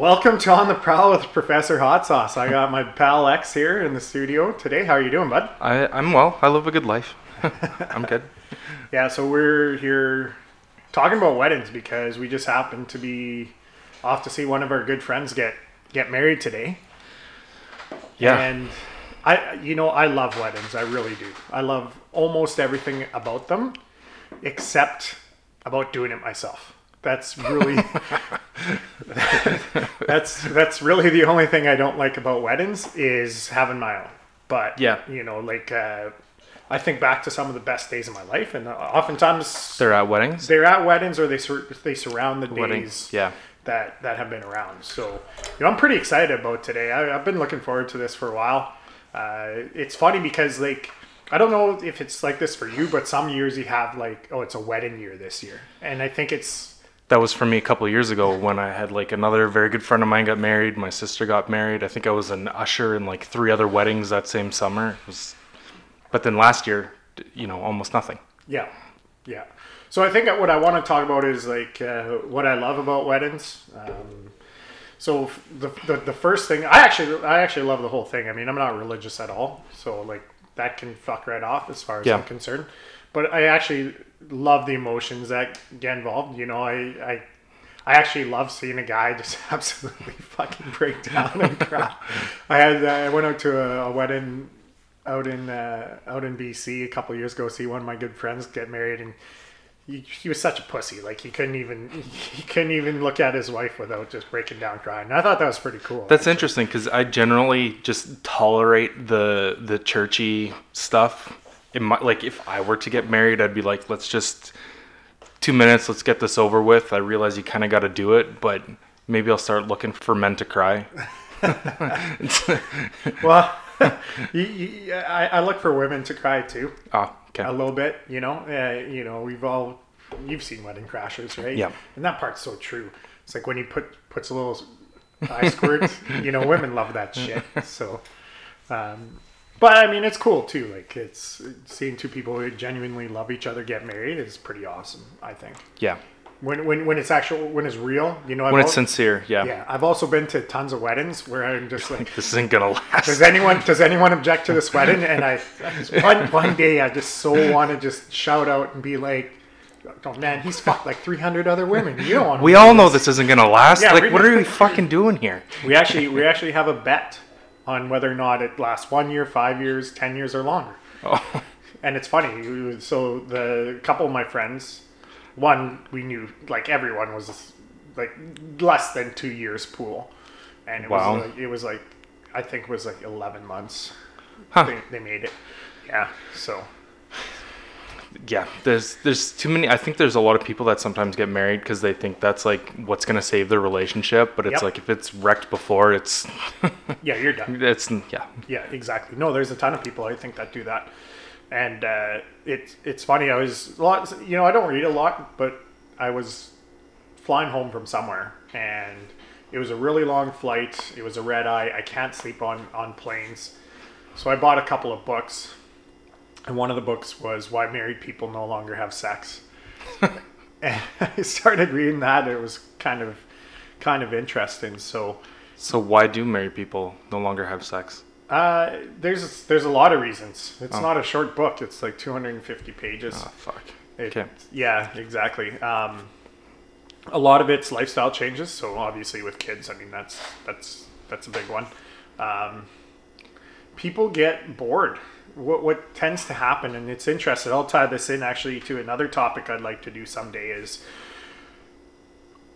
Welcome to On the Prowl with Professor Hot Sauce. I got my pal X here in the studio today. How are you doing, bud? I, I'm well. I live a good life. I'm good. Yeah, so we're here talking about weddings because we just happened to be off to see one of our good friends get get married today. Yeah. And I you know, I love weddings. I really do. I love almost everything about them except about doing it myself. That's really that's that's really the only thing I don't like about weddings is having my own. But Yeah. you know, like uh, I think back to some of the best days of my life, and oftentimes They're at weddings. they're at weddings or they sur- they surround the days Weddings. Yeah. that that have been around. So, you know, I'm pretty excited about today. I, I've been looking forward to this for a while. Uh, it's funny because like I don't know if it's like this for you, but some years you have like, oh, it's a wedding year this year, and I think it's That was for me a couple of years ago when I had like another very good friend of mine got married. My sister got married. I think I was an usher in like three other weddings that same summer. It was, but then last year, you know, almost nothing. Yeah, yeah. So I think what I want to talk about is like uh, what I love about weddings. Um, so the, the the first thing I actually I actually love the whole thing. I mean I'm not religious at all, so like that can fuck right off as far as Yeah. I'm concerned. But I actually love the emotions that get involved. You know, I I. I actually love seeing a guy just absolutely fucking break down and cry. I had uh, I went out to a, a wedding out in uh, out in BC a couple years ago. See one of my good friends get married, and he, he was such a pussy. Like he couldn't even he couldn't even look at his wife without just breaking down crying. And I thought that was pretty cool. That's interesting because I generally just tolerate the the churchy stuff. It might, like if I were to get married, I'd be like, let's just two minutes, let's get this over with. I realize you kind of got to do it, but maybe I'll start looking for men to cry. well, you, you, I, I look for women to cry too oh, okay. a little bit. You know, uh, you know we've all you've seen Wedding Crashers, right? Yeah. And that part's so true. It's like when he put puts a little eye squirt. you know, women love that shit. So. Um, but I mean, it's cool too. Like it's seeing two people who genuinely love each other get married is pretty awesome. I think Yeah. when when when it's actual when it's real. You know, I've When it's al- sincere, yeah. yeah, I've also been to tons of weddings where I'm just like, This isn't gonna last. does anyone does anyone object to this wedding? And I one one day I just so want to just shout out and be like, oh man, he's fucked like 300 other women. You don't want. We all know this isn't gonna last. Yeah, like, what are we fucking doing here? We actually we actually have a bet on whether or not it lasts one year, five years, ten years, or longer. Oh, And it's funny. So the couple of my friends, one we knew like everyone was like less than two years pool, and it Wow. was like, it was like I think it was like eleven months. Huh. They, they made it. Yeah. So yeah. There's there's too many. I think there's a lot of people that sometimes get married because they think that's like what's gonna save their relationship. But it's Yep. like if it's wrecked before, it's yeah, you're done. it's yeah. Yeah, exactly. No, there's a ton of people I think that do that, and uh, it's it's funny. I was a lot. You know, I don't read a lot, but I was flying home from somewhere, and it was a really long flight. It was a red eye. I can't sleep on on planes, so I bought a couple of books, and one of the books was "Why Married People No Longer Have Sex." and I started reading that. It was kind of kind of interesting. So. So why do married people no longer have sex? Uh, there's there's a lot of reasons. It's Oh. not a short book. It's like 250 pages. Oh fuck. It- okay. Yeah, exactly. Um, a lot of it's lifestyle changes. So obviously with kids, I mean that's that's that's a big one. Um, people get bored. What what tends to happen, and it's interesting. I'll tie this in actually to another topic I'd like to do someday. Is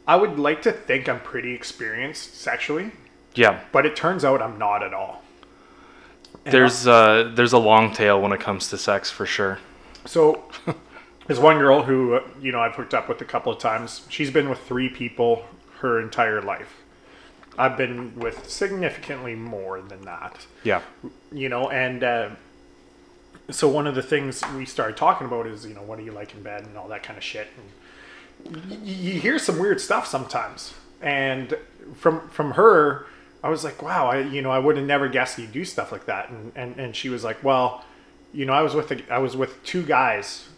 I would like to think I'm pretty experienced sexually, Yeah. but it turns out I'm not at all. And There's uh there's a long tail when it comes to sex for sure. So, there's one girl who, uh, you know, I've hooked up with a couple of times. She's been with three people her entire life. I've been with significantly more than that, Yeah. you know, and uh, so one of the things we started talking about is, you know, what do you like in bed and all that kind of shit. And y- you hear some weird stuff sometimes. And from from her, I was like, wow, I you know, I would have never guessed you do stuff like that. And and, and she was like, well, you know, I was with a, I was with two guys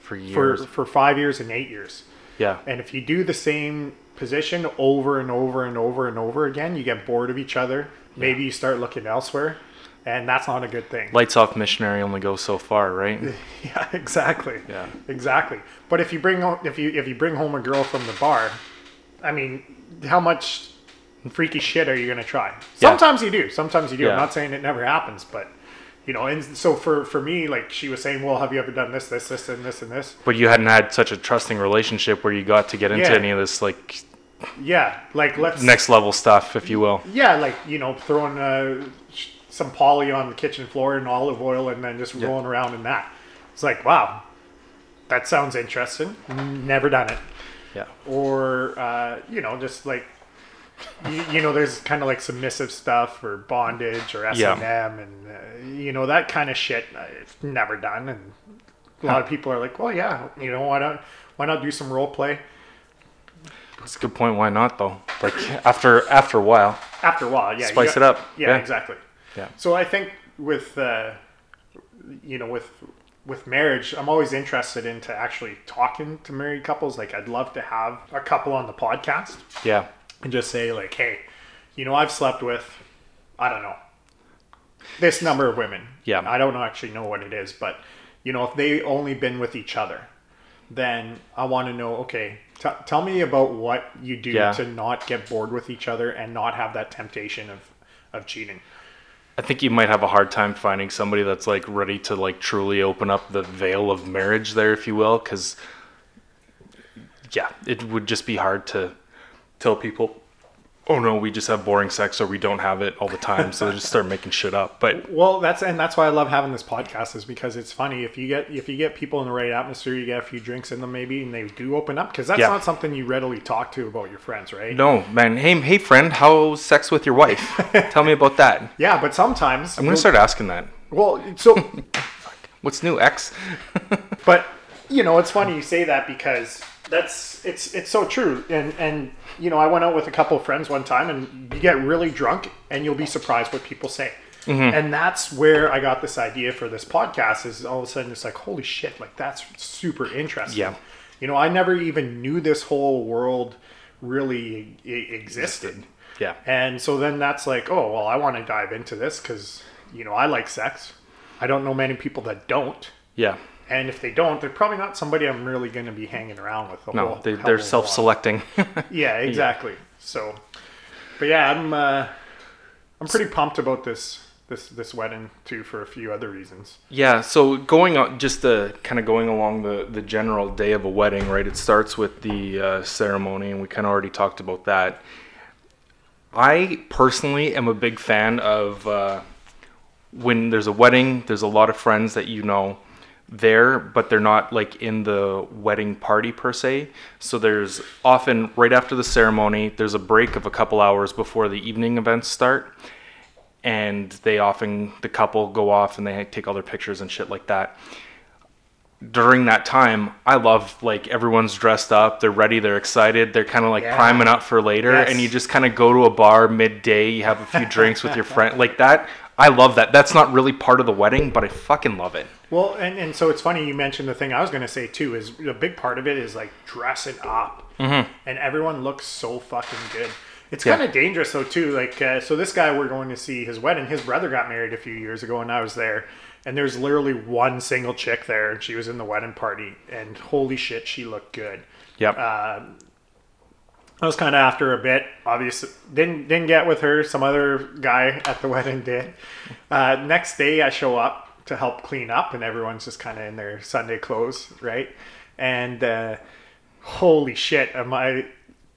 For for years. for five years and eight years. yeah. And if you do the same position over and over and over and over again, you get bored of each other. Maybe you start looking elsewhere, and that's not a good thing. Lights off missionary only goes so far, right? Yeah, exactly. Yeah. exactly. But if you bring home, if you if you bring home a girl from the bar, I mean, how much freaky shit are you gonna try? Yeah. Sometimes you do. Sometimes you do. Yeah. I'm not saying it never happens, but you know. And so for for me, like she was saying, well, have you ever done this, this, this, and this, and this? But you hadn't had such a trusting relationship where you got to get into Yeah. any of this like Yeah, like let's next level stuff, if you will. Yeah, like you know, throwing sh- some poly on the kitchen floor and olive oil, and then just rolling around in that. It's like, wow, that sounds interesting. Never done it. Yeah. Or uh, you know, just like you, you know, there's kind of like submissive stuff or bondage or S Yeah. and uh, you know that kind of shit. I've never done, and a lot of people are like, well, yeah, you know, why not? Why not do some role play? That's a good point. Why not though? Like after after a while. after a while, yeah, Spice got- it up. Yeah, Yeah. exactly. Yeah. So I think with uh, you know with with marriage, I'm always interested into actually talking to married couples. Like I'd love to have a couple on the podcast Yeah. and just say like, hey, you know, I've slept with, I don't know, this number of women. Yeah. I don't actually know what it is, but you know, if they only been with each other, then I want to know. Okay, t- tell me about what you do Yeah. to not get bored with each other and not have that temptation of of cheating. I think you might have a hard time finding somebody that's like ready to like truly open up the veil of marriage there, if you will, because yeah, it would just be hard to tell people, oh no, we just have boring sex or we don't have it all the time, so they just start making shit up. But Well, that's and that's why I love having this podcast is because it's funny if you get if you get people in the right atmosphere, you get a few drinks in them maybe, and they do open up because that's Yeah. not something you readily talk to about your friends, right? no, man, hey, hey, friend, how's sex with your wife? Tell me about that. Yeah, but sometimes I'm gonna start asking that. Well, so What's new, X? but you know, it's funny you say that because that's it's it's so true. And and you know, I went out with a couple of friends one time, and you get really drunk, and you'll be surprised what people say. Mm-hmm. And that's where I got this idea for this podcast. Is all of a sudden it's like, holy shit, like that's super interesting. Yeah. You know, I never even knew this whole world really existed. Yeah. And so then that's like, oh, well, I want to dive into this because, you know, I like sex. I don't know many people that don't. Yeah. And if they don't, they're probably not somebody I'm really going to be hanging around with. The No, whole, they, hell they're of a lot. self-selecting. Yeah, exactly. So, but yeah, I'm uh, I'm pretty pumped about this this this wedding too for a few other reasons. Yeah, so going on, just uh, kind of going along the, the general day of a wedding, right? It starts with the uh, ceremony, and we kind of already talked about that. I personally am a big fan of uh, when there's a wedding, there's a lot of friends that you know there, but they're not like in the wedding party per se. So there's often right after the ceremony, there's a break of a couple hours before the evening events start and they often the couple go off and they take all their pictures and shit like that during that time i love like everyone's dressed up they're ready they're excited they're kind of like Yeah. priming up for later Yes. and you just kind of go to a bar midday you have a few drinks with your friend like that i love that that's not really part of the wedding but i fucking love it Well, and, and so it's funny you mentioned the thing I was going to say too is a big part of it is like dressing up, mm-hmm. and everyone looks so fucking good. It's Yeah. kind of dangerous though too. Like, uh, so this guy we're going to see his wedding. His brother got married a few years ago, and I was there. And there's literally one single chick there, and she was in the wedding party. And holy shit, she looked good. yep Uh, I was kind of after a bit. Obviously, didn't didn't get with her. Some other guy at the wedding did. Uh, next day, I show up to help clean up, and everyone's just kind of in their Sunday clothes, right? And uh, holy shit, am I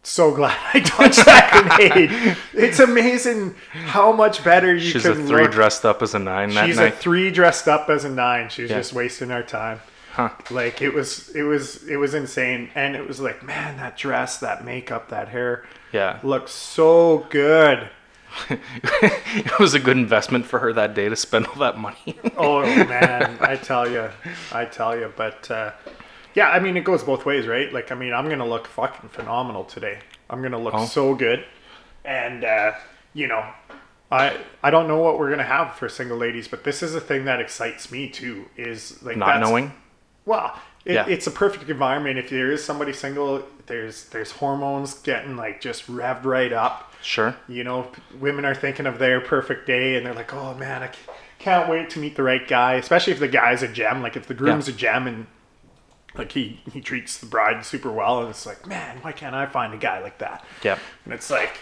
so glad I dodged that grenade? It's amazing how much better you she's a three look. dressed up as a nine that She's night a three dressed up as a nine. She was Yeah. just wasting our time. Huh. Like it was, it was, it was insane, and it was like, man, that dress, that makeup, that hair, yeah looks so good. it was a good investment for her that day to spend all that money Oh man, I tell you, I tell you. But uh, yeah, I mean, it goes both ways, right? Like, I mean, I'm gonna look fucking phenomenal today. I'm gonna look Oh. so good, and uh, you know, I I don't know what we're gonna have for single ladies, but this is a thing that excites me too. Is like not knowing Well, it, Yeah. it's a perfect environment. If there is somebody single, there's there's hormones getting like just revved right up. Sure. You know, p- women are thinking of their perfect day, and they're like, "Oh man, I c- can't wait to meet the right guy." Especially if the guy's a gem. Like if the groom's a gem and like he he treats the bride super well, and it's like, man, why can't I find a guy like that? Yeah. And it's like,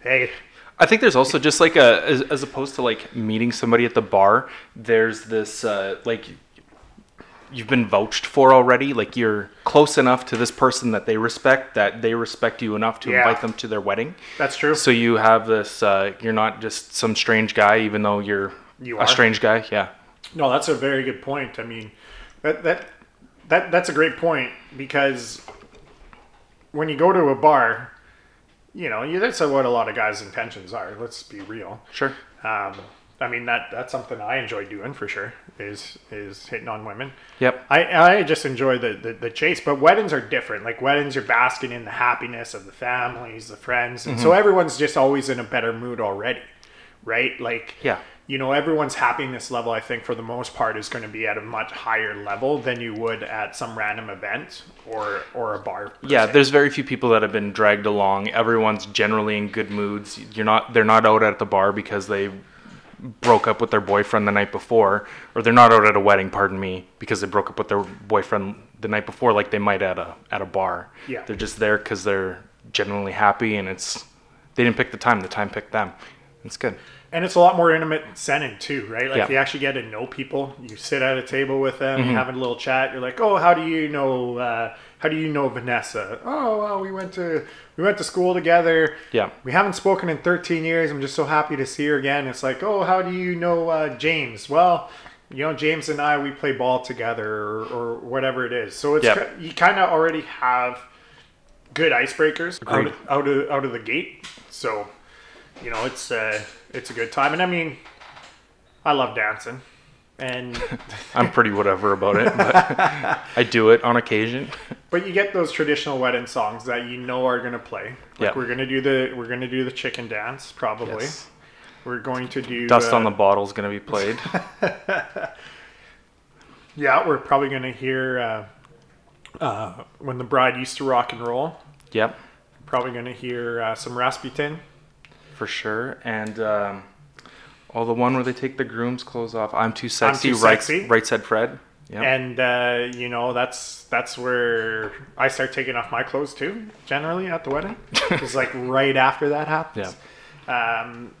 hey, I think there's also just like a as, as opposed to like meeting somebody at the bar, there's this uh, like you've been vouched for already. Like you're close enough to this person that they respect that they respect you enough to Yeah. invite them to their wedding. that's true. So you have this. Uh, you're not just some strange guy, even though you're You a strange guy. Yeah. No, that's a very good point. I mean, that that that that's a great point because when you go to a bar, you know, you, that's what a lot of guys' intentions are. Let's be real. Sure. Um, I mean that that's something I enjoy doing for sure. Is is hitting on women. Yep. I, I just enjoy the, the, the chase, but weddings are different. Like weddings, you're basking in the happiness of the families, the friends, and so mm-hmm. everyone's just always in a better mood already, right? Like, Yeah. you know, everyone's happiness level, I think, for the most part, is going to be at a much higher level than you would at some random event or or a bar. Yeah, se. there's very few people that have been dragged along. Everyone's generally in good moods. You're not they're not out at the bar because they broke up with their boyfriend the night before or they're not out at a wedding, pardon me, because they broke up with their boyfriend the night before like they might at a at a bar. Yeah. They're just there cuz they're genuinely happy and it's they didn't pick the time, the time picked them. It's good. and it's a lot more intimate setting too, right? Like Yeah. Mm-hmm. you actually get to know people. You sit at a table with them, you have a little chat. You're like, oh, how do you know? Uh, how do you know Vanessa? Oh, well, we went to we went to school together. Yeah. We haven't spoken in 13 years. I'm just so happy to see her again. It's like, oh, how do you know uh, James? Well, you know, James and I we play ball together, or, or whatever it is. So it's Yep. you kind of already have good icebreakers out of, out of out of the gate. So you know, it's uh, it's a good time, and I mean, I love dancing, and I'm pretty whatever about it, but I do it on occasion. but you get those traditional wedding songs that you know are gonna play. Like Yeah. we're gonna do the we're gonna do the chicken dance probably. Yes. We're going to do Dust on the bottle is going to be played. Yeah, we're probably gonna hear uh, uh, when the bride used to rock and roll. yep. Probably gonna hear uh, some Rasputin. for sure. And um, oh, the one where they take the groom's clothes off. I'm too sexy. Too right, Sexy. right said Fred. Yeah. And uh, you know that's that's where I start taking off my clothes too. Generally at the wedding, it's like right after that happens. Um,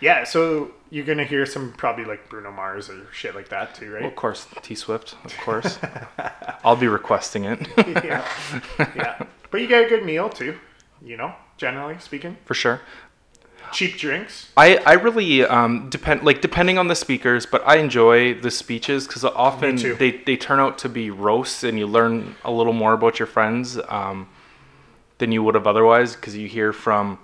yeah. So you're gonna hear some probably like Bruno Mars or shit like that too, Well, right? of course, T Swift. Of course. I'll be requesting it yeah. Yeah. But you get a good meal too. You know, generally speaking, for sure. Cheap drinks. I, I really um, depend like depending on the speakers, but I enjoy the speeches because often they, they turn out to be roasts and you learn a little more about your friends um, than you would have otherwise because you hear from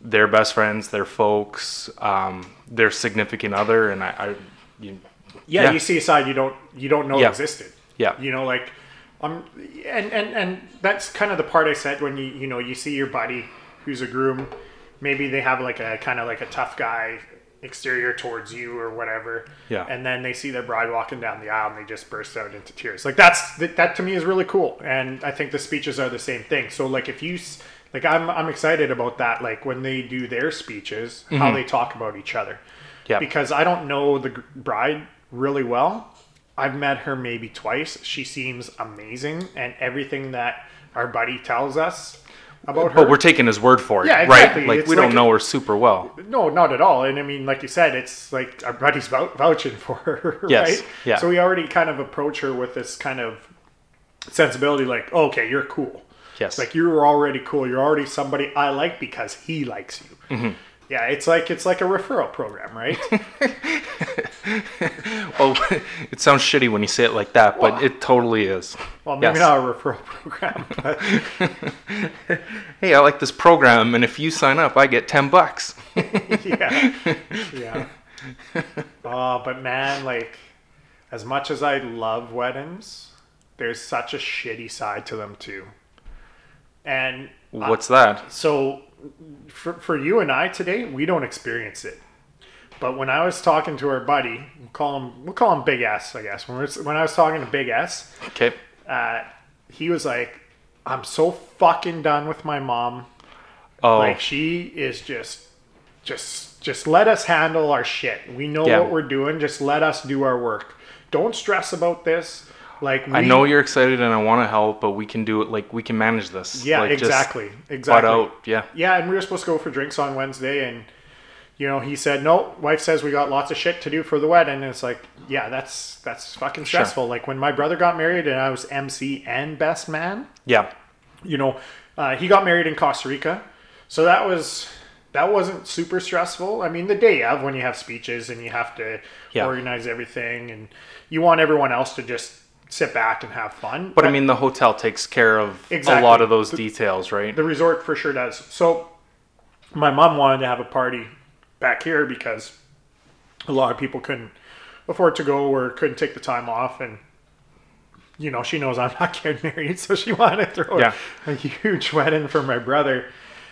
their best friends, their folks, um, their significant other, and I, I you, yeah, Yeah. you see a side you don't you don't know Yeah. existed. yeah You know, like um and, and and that's kind of the part I said when you you know you see your buddy who's a groom, maybe they have like a kind of like a tough guy exterior towards you or whatever. Yeah. And then they see their bride walking down the aisle and they just burst out into tears. Like that's that, that to me is really cool. And I think the speeches are the same thing. So like if you s- like I'm I'm excited about that like when they do their speeches, how mm-hmm. they talk about each other. Yeah. Because I don't know the bride really well. I've met her maybe twice. She seems amazing, and everything that our buddy tells us about her. But we're taking his word for it, Yeah, exactly. right? Like It's we don't know her super well. no, not at all. And I mean, like you said, it's like our buddy's vouching for her, Yes, right? yeah. So we already kind of approach her with this kind of sensibility, like, okay, you're cool. Yes. Like you're already cool. You're already somebody I like because he likes you. Mm-hmm. Yeah, it's like it's like a referral program, right? Oh, it sounds shitty when you say it like that, but Well- it totally is. Well, maybe Yes. not a referral program, but Hey, I like this program, and if you sign up, I get ten bucks. yeah, yeah. Oh, but man, like, as much as I love weddings, there's such a shitty side to them too. And uh, What's that? so, for for you and I today, we don't experience it. But when I was talking to our buddy, we'll call him we'll call him Big S, I guess. When, we're, when I was talking to Big S, Okay. uh, he was like, "I'm so fucking done with my mom. Oh, Like she is just, just, just let us handle our shit. We know Yeah. what we're doing. Just let us do our work. Don't stress about this. Like we, I know you're excited and I want to help, but we can do it. Like we can manage this. Yeah, like, exactly, Butt exactly. out. Yeah. Yeah, and we were supposed to go for drinks on Wednesday, and you know he said no. Wife says we got lots of shit to do for the wedding. And it's like, yeah, that's that's fucking Sure. stressful. Like when my brother got married and I was MC and best man. Yeah. You know, uh, he got married in Costa Rica, so that was that wasn't super stressful. I mean, the day of when you have speeches and you have to Yeah. organize everything, and you want everyone else to just sit back and have fun. But I mean, the hotel takes care of Exactly. a lot of those details, right? the resort for sure does. So my mom wanted to have a party back here because a lot of people couldn't afford to go or couldn't take the time off and you know, she knows I'm not getting married, so she wanted to throw Yeah. a huge wedding for my brother.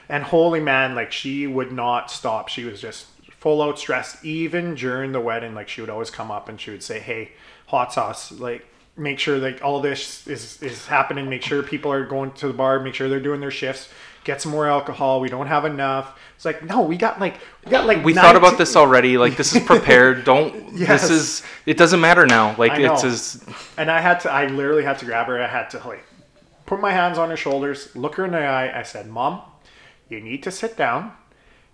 And holy man, like she would not stop. She was just full out stressed. Even during the wedding, like she would always come up and she would say, Hey, hot sauce, like make sure like all this is is happening, make sure people are going to the bar, make sure they're doing their shifts, get some more alcohol. We don't have enough. It's like, no, we got like we got like we thought about this already. Like this is prepared. Don't. Yes. This is. It doesn't matter now. Like it's as. And I had to, I literally had to grab her. I had to like put my hands on her shoulders, look her in the eye. I said, Mom, you need to sit down.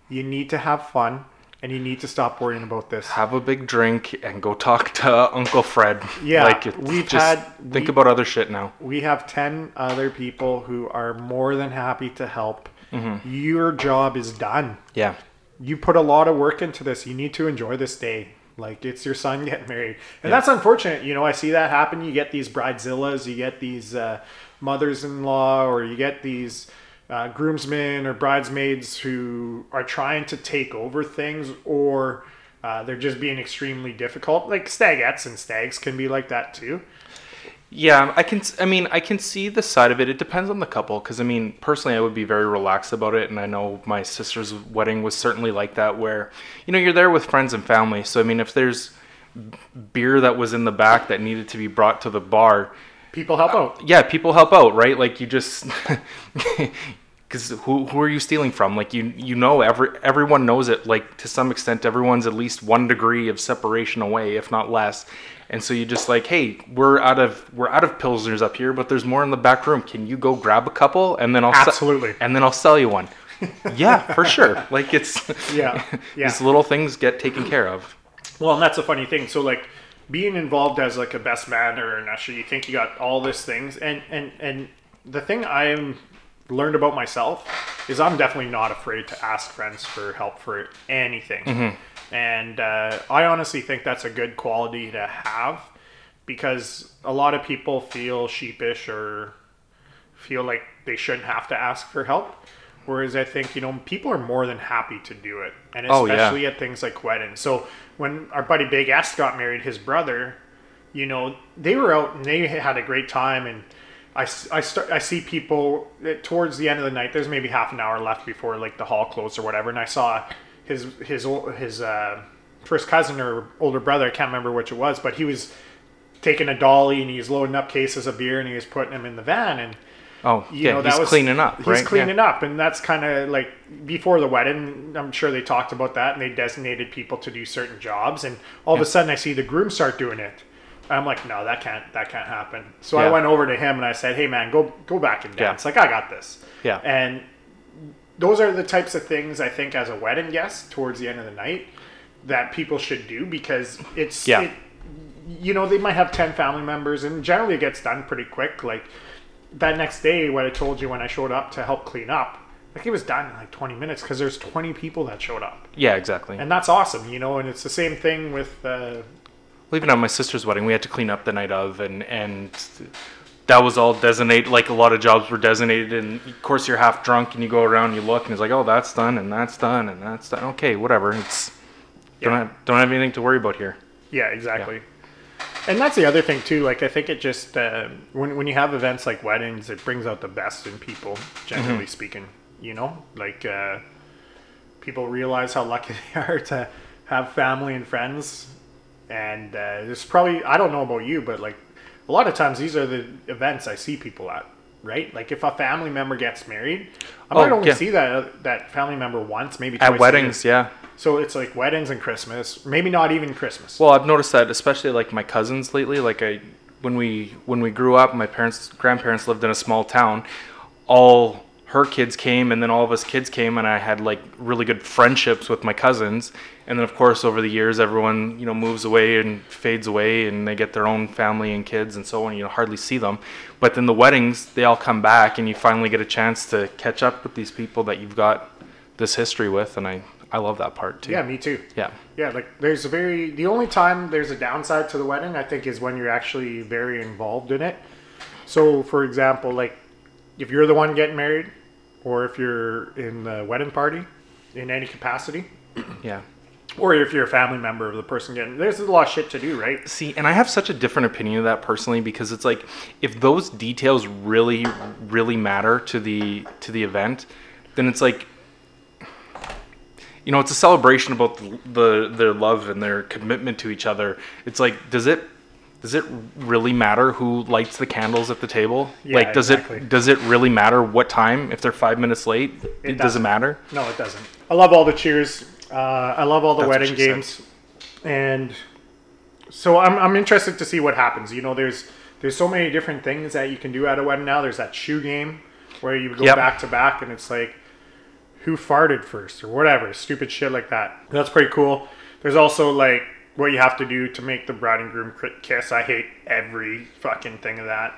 You need to have fun. And you need to stop worrying about this. Have a big drink and go talk to Uncle Fred. Yeah, like we've just had- think we- about other shit now. We have 10 other people who are more than happy to help. Mm-hmm. Your job is done. Yeah, You put a lot of work into this. You need to enjoy this day. Like it's your son getting married. And that's unfortunate. You know, I see that happen. You get these bridezillas, you get these uh, mothers in law, or you get these uh, groomsmen or bridesmaids who are trying to take over things, or uh, they're just being extremely difficult. Like stagettes and stags can be like that too. yeah. I can. I mean, I can see the side of it. It depends on the couple. Because I mean, personally, I would be very relaxed about it, and I know my sister's wedding was certainly like that, where you know you're there with friends and family. So I mean, if there's beer that was in the back that needed to be brought to the bar, People help out. Uh, yeah, people help out, right? Like you just because who who are you stealing from? Like you you know every everyone knows it. Like to some extent, everyone's at least one degree of separation away, if not less. And so you just like, hey, we're out of we're out of pilsners up here, but there's more in the back room. Can you go grab a couple and then I'll se- Absolutely. and then I'll sell you one. yeah, for sure. Like it's Yeah, yeah. these little things get taken care of. Well, and that's a funny thing. So like being involved as like a best man or an usher, you think you got all these things, and and and the thing I'm learned about myself is I'm definitely not afraid to ask friends for help for anything, and uh, I honestly think that's a good quality to have because a lot of people feel sheepish or feel like they shouldn't have to ask for help. Whereas I think, you know, people are more than happy to do it. And Oh, yeah. especially at things like weddings. So when our buddy Big S got married, his brother, you know, they were out and they had a great time. And I, I, start, I see people eh, towards the end of the night, there's maybe half an hour left before like the hall closed or whatever. And I saw his, his, his, uh, first cousin or older brother, I can't remember which it was, but he was taking a dolly and he was loading up cases of beer and he was putting them in the van. And, Oh, you yeah, know, he's that was cleaning up, He's right? Yeah. cleaning up, and that's kind of like before the wedding. I'm sure they talked about that, and they designated people to do certain jobs. And all of a sudden, I see the groom start doing it. I'm like, no, that can't, that can't happen. So I went over to him and I said, hey man, go, go back and Yeah. dance. Like I got this. Yeah. And those are the types of things I think as a wedding guest towards the end of the night that people should do because it's Yeah. it, you know they might have 10 family members and generally it gets done pretty quick like that next day what I told you when I showed up to help clean up like it was done in like 20 minutes because there's 20 people that showed up Yeah, exactly. and that's awesome you know and it's the same thing with uh, Well, even at my sister's wedding, we had to clean up the night of, and and that was all designated. Like a lot of jobs were designated, and of course you're half drunk, and you go around, and you look, and it's like, oh, that's done, and that's done, and that's done. Okay, whatever. It's don't have, don't have anything to worry about here. Yeah, exactly. And that's the other thing too. Like I think it just uh, when when you have events like weddings, it brings out the best in people. Generally Mm-hmm. speaking, you know, like uh, people realize how lucky they are to have family and friends. And uh, there's probably I don't know about you, but like a lot of times these are the events I see people at, right? Like if a family member gets married, I might Oh, only yeah. see that that family member once, maybe twice At weddings, yeah. So it's like weddings and Christmas, maybe not even Christmas. Well, I've noticed that especially like my cousins lately. Like I, when we when we grew up, my parents grandparents lived in a small town. All her kids came, and then all of us kids came, and I had like really good friendships with my cousins. And then of course over the years, everyone you know moves away and fades away, and they get their own family and kids and so on. You hardly see them. But then the weddings, they all come back, and you finally get a chance to catch up with these people that you've got this history with, and I I love that part too. yeah, me too. Yeah. Yeah, like there's a very the only time there's a downside to the wedding, I think, is when you're actually very involved in it. So, for example, like if you're the one getting married, or if you're in the wedding party in any capacity, Yeah. or if you're a family member of the person getting, there's a lot of shit to do, right? See, and I have such a different opinion of that personally because it's like if those details really, really matter to the to the event, then it's like you know it's a celebration about the, the their love and their commitment to each other. It's like does it does it really matter who lights the candles at the table? Yeah, like does exactly. it does it really matter what time if they're five minutes late? It, doesn't doesn't. matter. No, it doesn't. I love all the cheers. Uh, I love all the That's wedding she said. games, and so I'm I'm interested to see what happens. You know, there's there's so many different things that you can do at a wedding now. There's that shoe game where you go Yep. back to back, and it's like who farted first or whatever, stupid shit like that. That's pretty cool. There's also like what you have to do to make the bride and groom kiss. I hate every fucking thing of that.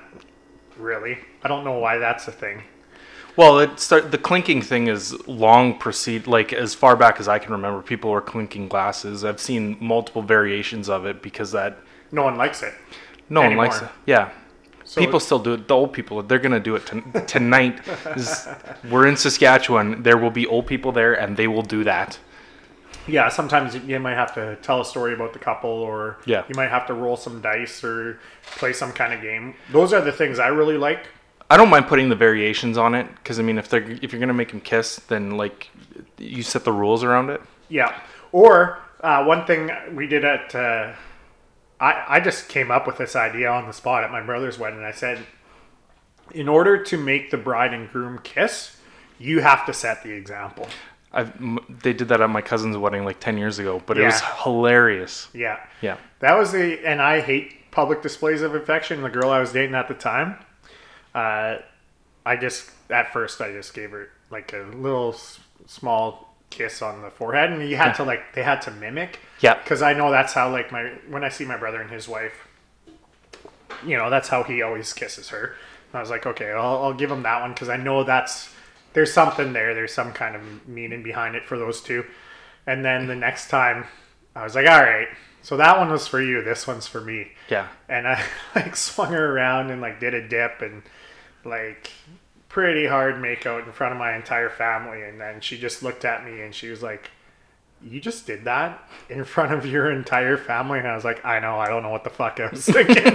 Really, I don't know why that's a thing. Well, it start the clinking thing is long proceed like as far back as I can remember. People were clinking glasses. I've seen multiple variations of it because that No one likes it. no one likes it. Yeah, So people still do it. The old people, they're gonna do it ton- tonight. we're in Saskatchewan. There will be old people there, and they will do that. yeah, sometimes you might have to tell a story about the couple, or Yeah. you might have to roll some dice or play some kind of game. Those are the things I really like. I don't mind putting the variations on it because I mean, if they're if you're gonna make them kiss, then like you set the rules around it. Yeah. Or uh, one thing we did at, uh, I I just came up with this idea on the spot at my brother's wedding. I said, in order to make the bride and groom kiss, you have to set the example. I've, they did that at my cousin's wedding like ten years ago, but it was hilarious. Yeah. Yeah. That was the, and I hate public displays of affection. The girl I was dating at the time, uh, I just, at first, I just gave her like a little s- small kiss on the forehead, and you had to like, they had to mimic. Yeah. Because I know that's how, like, my, when I see my brother and his wife, you know, that's how he always kisses her. And I was like, okay, I'll, I'll give him that one because I know that's, there's something there. There's some kind of meaning behind it for those two. And then the next time, I was like, all right, so that one was for you. This one's for me. Yeah. And I like swung her around and like did a dip and like pretty hard makeout in front of my entire family. And then she just looked at me and she was like, you just did that in front of your entire family and i was like i know i don't know what the fuck i was thinking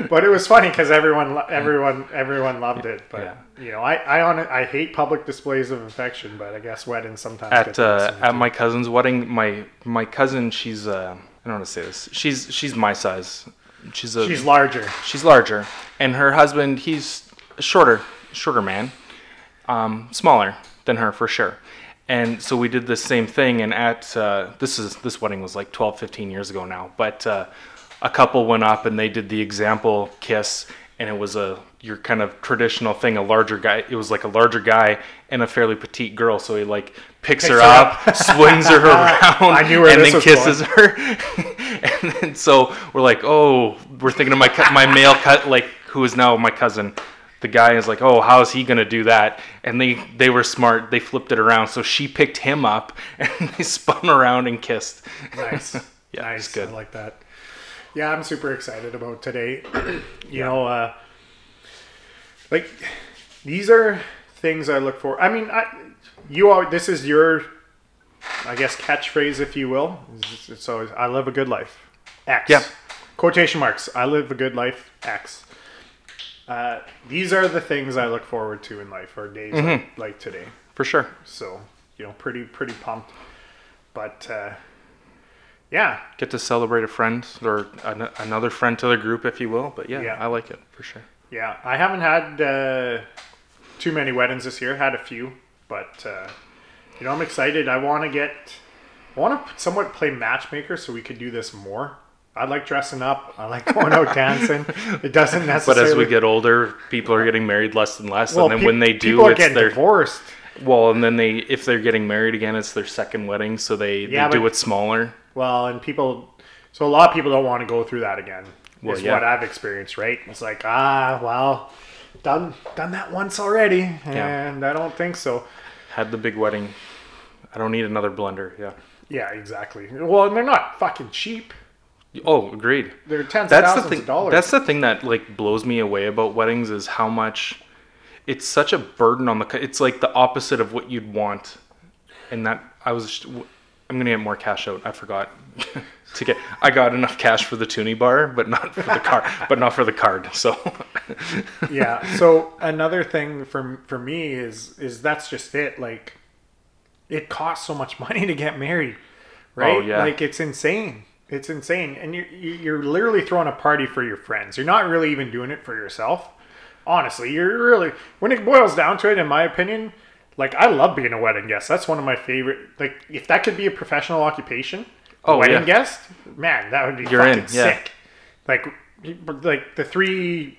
but it was funny because everyone everyone everyone loved it but Yeah. you know i I, on, I hate public displays of affection but i guess weddings sometimes at get uh, at too. my cousin's wedding, my my cousin, she's uh, I don't want to say this. She's she's my size. She's a she's larger she's larger, and her husband he's shorter shorter man, um, smaller than her for sure. And so we did the same thing. And at uh, this is this wedding was like 12, 15 years ago now, but uh, a couple went up and they did the example kiss, and it was a your kind of traditional thing. A larger guy. It was like a larger guy and a fairly petite girl. So he like picks, her, her up, swings her around, and then kisses her. and then so we're like, oh, we're thinking of my my male cut like who is now my cousin. The guy is like, oh, how is he gonna do that? And they they were smart. They flipped it around. So she picked him up, and they spun around and kissed. nice Yeah, nice good. i like that yeah i'm super excited about today you know uh like these are things i look for i mean i you are this is your i guess catchphrase if you will It's always i live a good life x Yep. quotation marks i live a good life x uh, these are the things i look forward to in life or days Mm-hmm. like, like today For sure. so you know pretty pretty pumped but uh yeah, Get to celebrate a friend or an, another friend to the group, if you will. But yeah, Yeah. I like it for sure. yeah. I haven't had uh, too many weddings this year. Had a few, but uh, you know, I'm excited. I want to get, I want to somewhat play matchmaker so we could do this more. I like dressing up. I like going out dancing. It doesn't necessarily. But as we get older, people are getting married less and less, and then pe- when they do, people are it's getting their divorced. well, and then they if they're getting married again, it's their second wedding, so they, Yeah, they do it smaller. Well, and people, so a lot of people don't want to go through that again. Well, is yeah. what I've experienced, right? It's like, ah, well, done done that once already, and I don't think so. Had the big wedding. I don't need another blender. Yeah. Yeah, exactly. Well, and they're not fucking cheap. Oh, agreed. They're tens That's of the thing. of dollars. That's the thing that like blows me away about weddings is how much it's such a burden on the. It's like the opposite of what you'd want, and that I was. I'm gonna get more cash out. I forgot to get. I got enough cash for the toonie bar, but not for the car. but not for the card. So yeah. So another thing for for me is is that's just it. Like, it costs so much money to get married, oh, right? Oh, yeah. Like it's insane. It's insane, and you're you're literally throwing a party for your friends. You're not really even doing it for yourself. Honestly, you're really when it boils down to it, in my opinion. Like I love being a wedding guest. That's one of my favorite. Like if that could be a professional occupation, Oh, wedding yeah. guest, man, that would be You're fucking in, yeah. sick. Like, like the three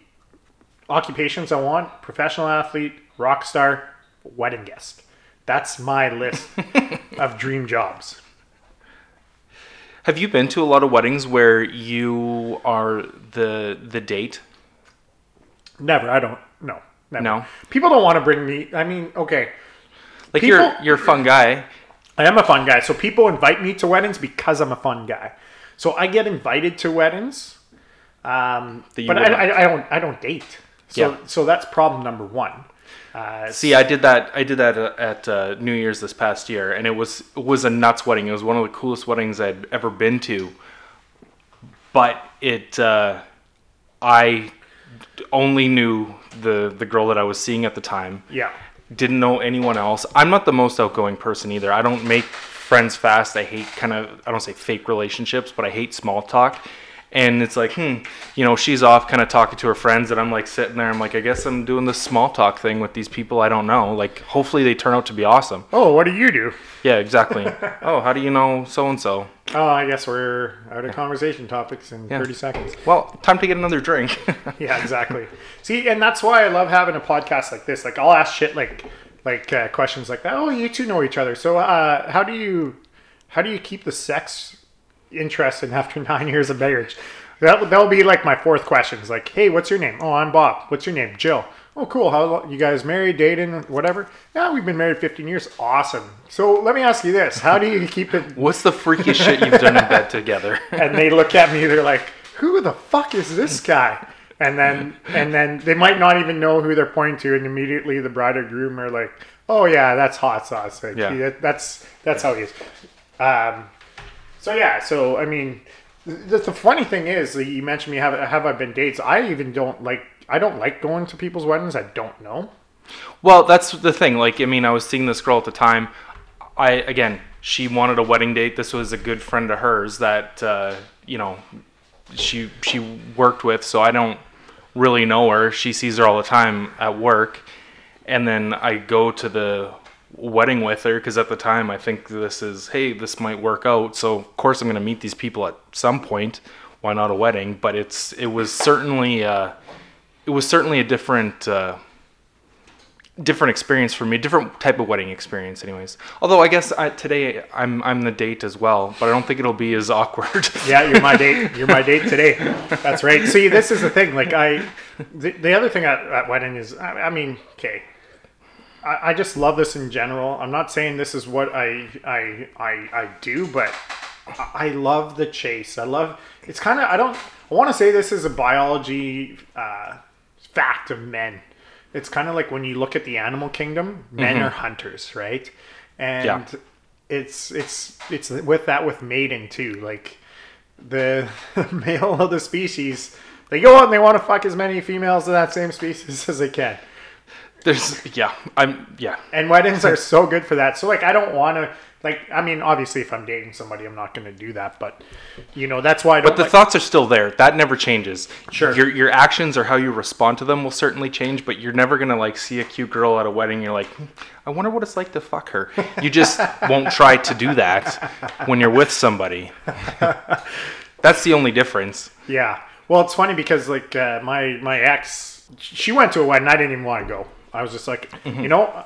occupations I want: professional athlete, rock star, wedding guest. That's my list of dream jobs. Have you been to a lot of weddings where you are the the date? Never. I don't. No. Never. No. People don't want to bring me. I mean, okay. Like People- you're you're a fun guy. I am a fun guy. So people invite me to weddings because I'm a fun guy. So I get invited to weddings, um, but I. I, I don't. I don't date. So Yeah. so that's problem number one. Uh, See, I did that. I did that uh, at uh, New Year's this past year, and it was it was a nuts wedding. It was one of the coolest weddings I'd ever been to. But it, uh, I only knew the the girl that I was seeing at the time. yeah. Didn't know anyone else. I'm not the most outgoing person either. I don't make friends fast. I hate kind of I don't say fake relationships, but I hate small talk. And it's like, hmm, you know, she's off kind of talking to her friends, and I'm like sitting there. I'm like, I guess I'm doing this small talk thing with these people I don't know. Like, hopefully they turn out to be awesome. Oh, what do you do? Yeah, exactly. oh, how do you know so and so? Oh, I guess we're out of conversation topics in 30 seconds. Well, time to get another drink. Yeah, exactly. See, and that's why I love having a podcast like this. Like, I'll ask shit like, like uh, questions like that. Oh, you two know each other. So, uh, how do you, how do you keep the sex interest in after nine years of marriage? That that'll be like my fourth question. Is like, hey, what's your name? Oh, I'm Bob. What's your name? Jill. Oh, cool. How long, you guys married, dating, whatever? Yeah, we've been married 15 years. Awesome. So let me ask you this: How do you keep it What's the freakiest shit you've done in bed together? and they look at me they're like who the fuck is this guy and then and then they might not even know who they're pointing to and immediately the bride or groom are like oh yeah that's hot sauce like, Yeah. that's that's how he is um, so yeah so i mean the, the funny thing is you mentioned me have have i been dates i even don't like i don't like going to people's weddings i don't know Well, that's the thing. Like, I mean, I was seeing this girl at the time. I again, she wanted a wedding date. This was a good friend of hers that uh, you know she she worked with. So I don't really know her. She sees her all the time at work, and then I go to the wedding with her because at the time I think this is hey this might work out. So of course I'm going to meet these people at some point. Why not a wedding? But it's it was certainly uh, it was certainly a different. Uh, different experience for me, different type of wedding experience, anyways. Although I guess I, today I'm I'm the date as well, but I don't think it'll be as awkward. Yeah, you're my date. You're my date today. That's right. See, this is the thing. Like I, the, the other thing at, at wedding is, I, I mean, okay, I, I just love this in general. I'm not saying this is what I I I, I do, but I, love the chase. I love. It's kind of. I don't. I want to say this is a biology uh, fact of men. It's kind of like when you look at the animal kingdom, men are hunters, right? And Yeah. it's it's it's with that with mating too. Like the male of the species, they go out and they want to fuck as many females of that same species as they can. There's yeah, I'm yeah. and weddings are so good for that. So like, I don't want to like. I mean, obviously, if I'm dating somebody, I'm not going to do that. But you know, that's why I don't. But the like- thoughts are still there. That never changes. Sure. Your your actions or how you respond to them will certainly change, but you're never gonna like see a cute girl at a wedding. You're like, "Hmm, I wonder what it's like to fuck her. You just won't try to do that when you're with somebody. That's the only difference. Yeah. Well, it's funny because like uh, my my ex, she went to a wedding. I didn't even want to go. I was just like, Mm-hmm. you know,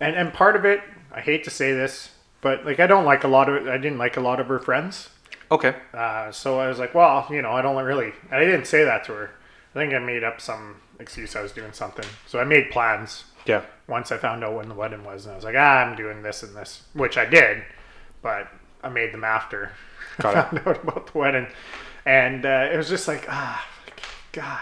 and and part of it, I hate to say this, but like I don't like a lot of. I didn't like a lot of her friends. Okay. Uh, so I was like, well, you know, I don't really. I didn't say that to her. I think I made up some excuse. I was doing something. So I made plans. Yeah. Once I found out when the wedding was, and I was like, ah, I'm doing this and this, which I did, but I made them after Got I found out about the wedding, and uh, it was just like, ah, God,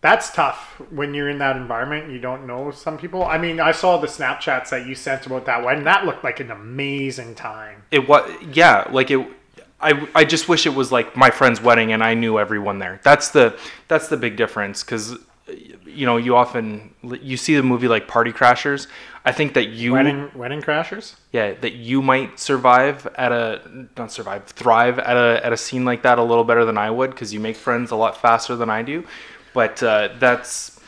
that's tough when you're in that environment. and You don't know some people. I mean, I saw the Snapchats that you sent about that wedding. That looked like an amazing time. It was yeah, like it. I, I just wish it was like my friend's wedding and I knew everyone there. That's the that's the big difference because you know you often you see the movie like Party Crashers. I think that you Wedding wedding crashers. yeah that you might survive at a not survive thrive at a at a scene like that a little better than I would because you make friends a lot faster than I do. But uh, that's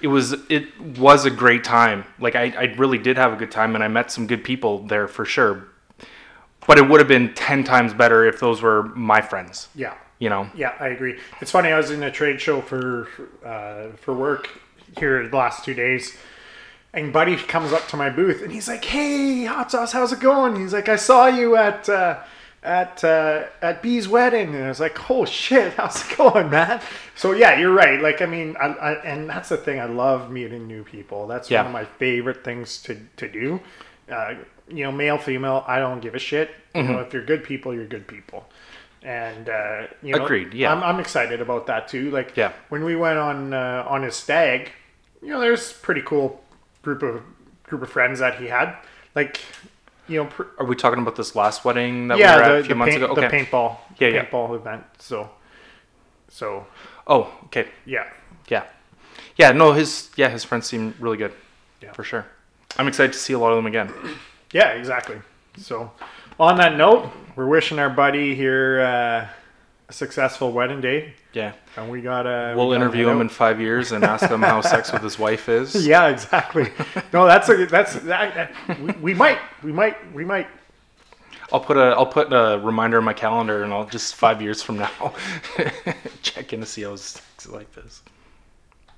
it was it was a great time. Like I, I really did have a good time and I met some good people there for sure. But it would have been ten times better if those were my friends. Yeah. You know. Yeah, I agree. It's funny. I was in a trade show for uh, for work here the last two days, and Buddy comes up to my booth and he's like, "Hey, Hot Sauce, how's it going?" He's like, "I saw you at uh, at uh, at B's wedding," and I was like, "Oh shit, how's it going, man?" So yeah, you're right. Like, I mean, I, I, and that's the thing. I love meeting new people. That's Yeah. one of my favorite things to to do. Uh, you know, male, female, I don't give a shit. You know, if you're good people, you're good people. And uh, you know, Agreed, yeah. I'm, I'm excited about that too. Like, Yeah. when we went on uh, on his stag, you know, there's pretty cool group of group of friends that he had. Like, you know, pr- Are we talking about this last wedding that we yeah, were at a few the, months paint, ago? the Okay. paintball, Yeah, yeah. paintball event. So, so Oh, okay. yeah, Yeah. Yeah, no, his yeah, his friends seem really good. Yeah. For sure. I'm excited to see a lot of them again. yeah, exactly. So, on that note, we're wishing our buddy here uh, a successful wedding day, Yeah. and we got to We'll interview him in five years and ask him how sex with his wife is. Yeah, exactly. No, that's a that's that, that, we, we might we might we might I'll put a I'll put a reminder in my calendar and I'll just five years from now check in to see how sex like this.